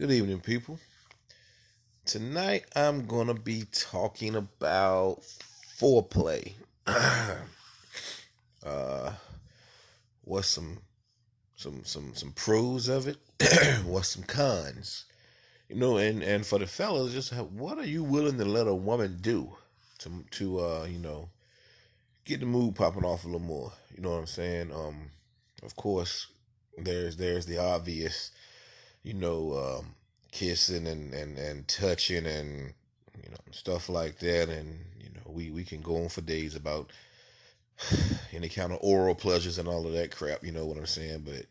Good evening, people. Tonight I'm gonna be talking about foreplay. uh, what's some some some some pros of it? what's some cons? You know, and and for the fellas, just have, what are you willing to let a woman do to to uh you know get the mood popping off a little more? You know what I'm saying? Um, of course, there's there's the obvious you know, um, kissing and, and, and touching and, you know, stuff like that. And, you know, we, we can go on for days about any kind of oral pleasures and all of that crap, you know what I'm saying? But,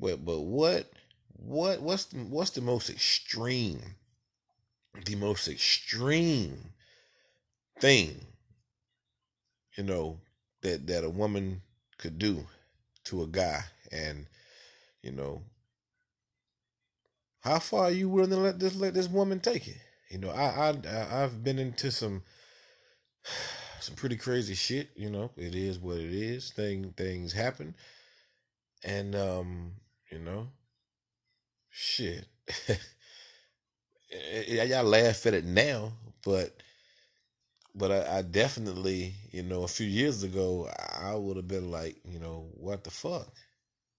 but, but what, what, what's, the, what's the most extreme, the most extreme thing, you know, that, that a woman could do to a guy and, you know, how far are you willing to let this let this woman take it? You know, I I I've been into some some pretty crazy shit. You know, it is what it is. Thing things happen, and um, you know, shit. Y'all laugh at it now, but but I, I, definitely, you know, a few years ago, I would have been like, you know, what the fuck,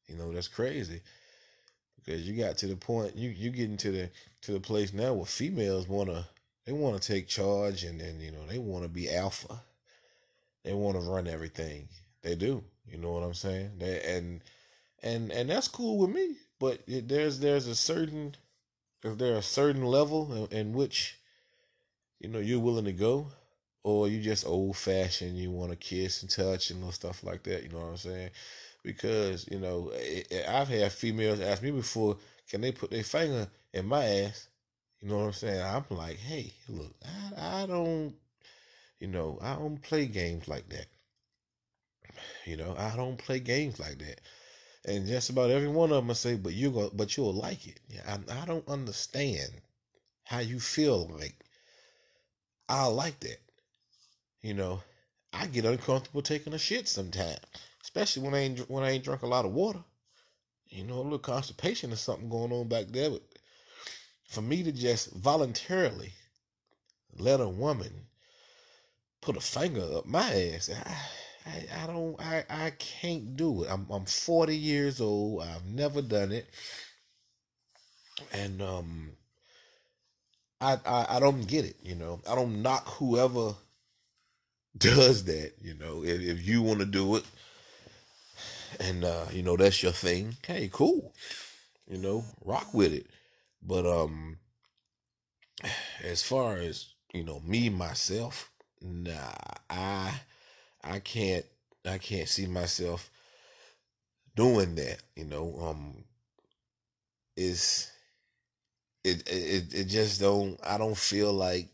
you know, that's crazy you got to the point you you getting to the to the place now where females want to they want to take charge and and you know they want to be alpha. They want to run everything. They do you know what i'm saying? They, and and and that's cool with me but it, there's there's a certain if there a certain level in, in which you know you're willing to go or you just old fashioned you want to kiss and touch and little stuff like that you know what i'm saying because you know I've had females ask me before, can they put their finger in my ass? You know what I'm saying? I'm like, hey, look, I, I don't, you know, I don't play games like that. You know, I don't play games like that. And just about every one of them I say, but you go, but you'll like it. Yeah, I, I don't understand how you feel like I like that. You know, I get uncomfortable taking a shit sometimes especially when I ain't when I ain't drunk a lot of water. You know, a little constipation or something going on back there. But for me to just voluntarily let a woman put a finger up my ass, I, I, I don't, I, I can't do it. I'm, I'm 40 years old. I've never done it, and um, I, I, I don't get it. You know, I don't knock whoever does that. You know, if, if you want to do it, and uh, you know that's your thing. Hey, cool. You know, rock with it. But um, as far as you know, me myself, nah, I I can't I can't see myself doing that. You know, um, is it it it just don't I don't feel like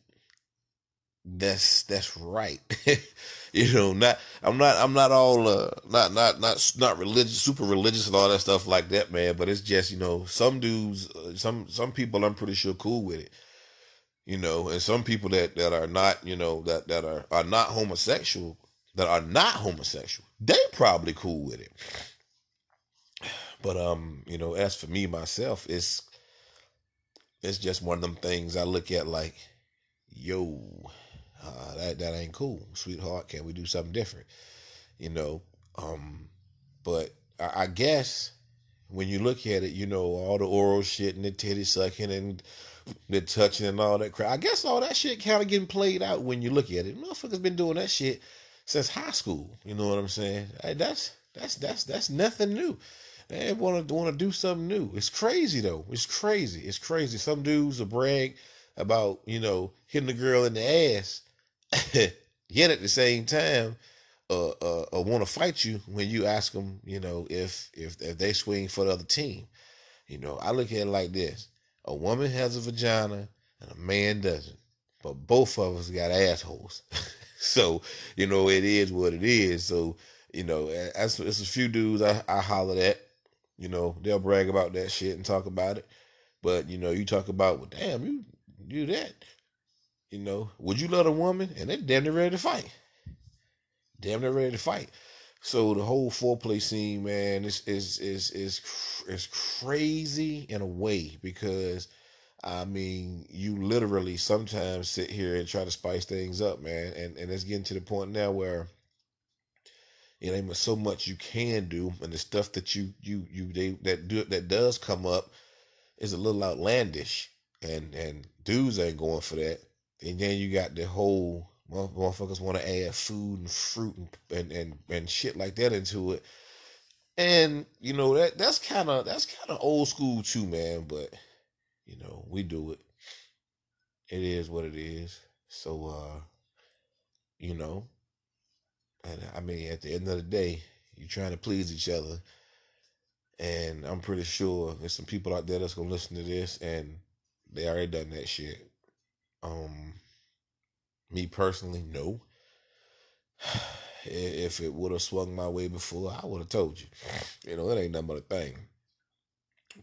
that's that's right. you know, not I'm not I'm not all uh not not not not religious, super religious and all that stuff like that, man. But it's just you know some dudes, uh, some some people I'm pretty sure cool with it. You know, and some people that that are not you know that that are are not homosexual that are not homosexual, they probably cool with it. But um, you know, as for me myself, it's it's just one of them things I look at like, yo, uh, that that ain't cool, sweetheart. Can we do something different? You know, um, but I, I guess when you look at it, you know, all the oral shit and the titty sucking and the touching and all that crap. I guess all that shit kind of getting played out when you look at it. Motherfuckers been doing that shit since high school. You know what I'm saying? That's that's that's that's nothing new. They want to want to do something new. It's crazy though. It's crazy. It's crazy. Some dudes will brag about you know hitting the girl in the ass, yet at the same time, uh, uh, uh want to fight you when you ask them, you know, if if if they swing for the other team. You know, I look at it like this: a woman has a vagina and a man doesn't, but both of us got assholes. so you know, it is what it is. So you know, as it's a few dudes I, I holler at. You know, they'll brag about that shit and talk about it. But you know, you talk about, well, damn, you do that. You know, would you love a woman? And they're damn near ready to fight. Damn near ready to fight. So the whole foreplay scene, man, is is is is is crazy in a way because I mean, you literally sometimes sit here and try to spice things up, man. And and it's getting to the point now where it ain't so much you can do, and the stuff that you you you they that do that does come up is a little outlandish, and and dudes ain't going for that. And then you got the whole motherfuckers want to add food and fruit and, and and and shit like that into it. And you know that that's kind of that's kind of old school too, man. But you know we do it. It is what it is. So uh, you know, and I mean at the end of the day, you're trying to please each other. And I'm pretty sure there's some people out there that's gonna listen to this and they already done that shit. Um, me personally, no. If it would have swung my way before, I would have told you. You know, it ain't nothing but a thing.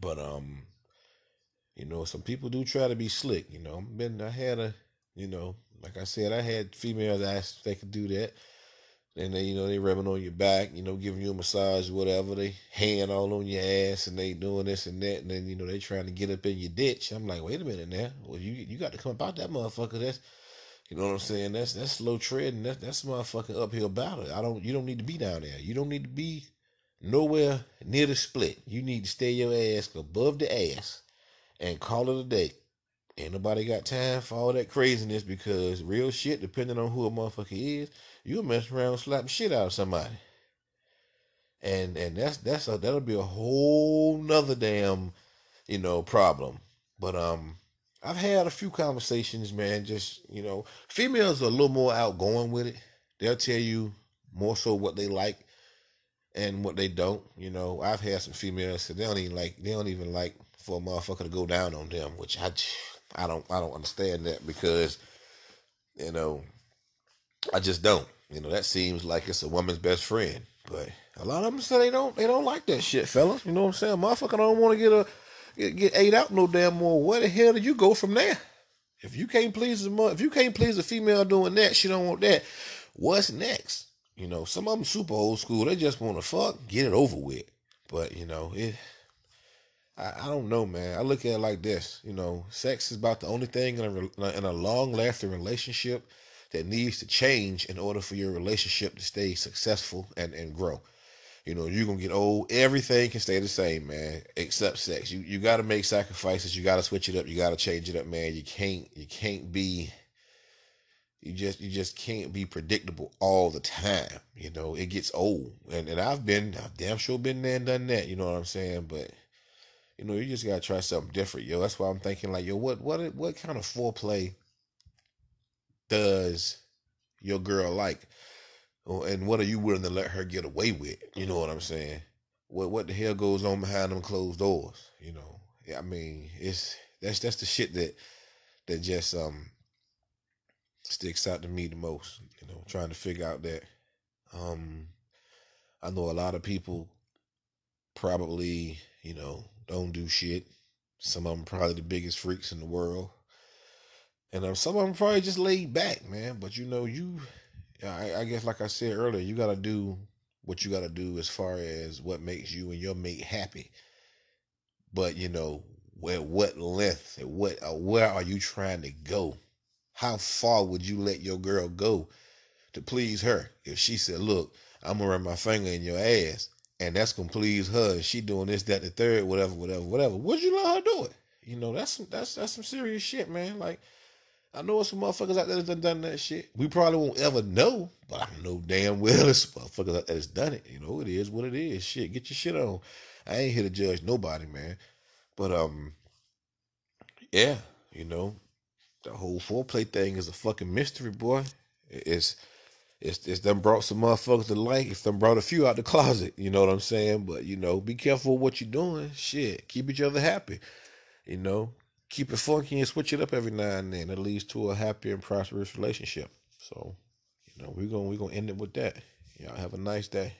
But um, you know, some people do try to be slick. You know, been I had a, you know, like I said, I had females ask if they could do that. And they, you know, they rubbing on your back, you know, giving you a massage, whatever. They hand all on your ass, and they doing this and that, and then you know they trying to get up in your ditch. I'm like, wait a minute now. Well, you you got to come about that motherfucker. That's you know what I'm saying? That's that's slow treading. That's that's motherfucking uphill battle. I don't. You don't need to be down there. You don't need to be nowhere near the split. You need to stay your ass above the ass and call it a day. Ain't nobody got time for all that craziness because real shit, depending on who a motherfucker is, you'll mess around slap shit out of somebody. And and that's that's a that'll be a whole nother damn, you know, problem. But um I've had a few conversations, man. Just you know, females are a little more outgoing with it. They'll tell you more so what they like and what they don't. You know, I've had some females say they don't even like they don't even like for a motherfucker to go down on them, which I I don't I don't understand that because you know I just don't. You know, that seems like it's a woman's best friend, but a lot of them say they don't they don't like that shit, fellas. You know what I'm saying? Motherfucker don't want to get a get, get ate out no damn more. Where the hell do you go from there? If you can't please a if you can't please a female doing that, she don't want that. What's next? You know, some of them super old school. They just want to fuck, get it over with. But you know, it. I, I don't know, man. I look at it like this. You know, sex is about the only thing in a in a long lasting relationship that needs to change in order for your relationship to stay successful and and grow. You know, you're gonna get old. Everything can stay the same, man, except sex. You you gotta make sacrifices. You gotta switch it up. You gotta change it up, man. You can't you can't be you just you just can't be predictable all the time. You know, it gets old. And and I've been I've damn sure been there and done that, you know what I'm saying? But you know, you just gotta try something different, yo. That's why I'm thinking like, yo, what what what kind of foreplay does your girl like? and what are you willing to let her get away with? You know what I'm saying? What what the hell goes on behind them closed doors? You know, I mean, it's that's that's the shit that that just um sticks out to me the most. You know, trying to figure out that. Um, I know a lot of people probably you know don't do shit. Some of them probably the biggest freaks in the world, and um, some of them probably just laid back, man. But you know, you I, I guess, like I said earlier, you got to do what you got to do as far as what makes you and your mate happy. But you know, where what length, at what uh, where are you trying to go? How far would you let your girl go to please her? If she said, "Look, I'm gonna run my finger in your ass," and that's gonna please her, and she doing this, that, the third, whatever, whatever, whatever, would you let her do it? You know, that's that's that's some serious shit, man. Like I know some motherfuckers out there that done, done that shit. We probably won't ever know, but I know damn well there's motherfuckers out there that's done it. You know, it is what it is. Shit, get your shit on. I ain't here to judge nobody, man. But um, yeah, you know, the whole foreplay thing is a fucking mystery, boy. It's it's it's them brought some motherfuckers to light. It's them brought a few out the closet. You know what I'm saying? But you know, be careful what you're doing. Shit, keep each other happy. You know, keep it funky and switch it up every now and then. It leads to a happy and prosperous relationship. So, you know, we're gonna we're gonna end it with that. Y'all have a nice day.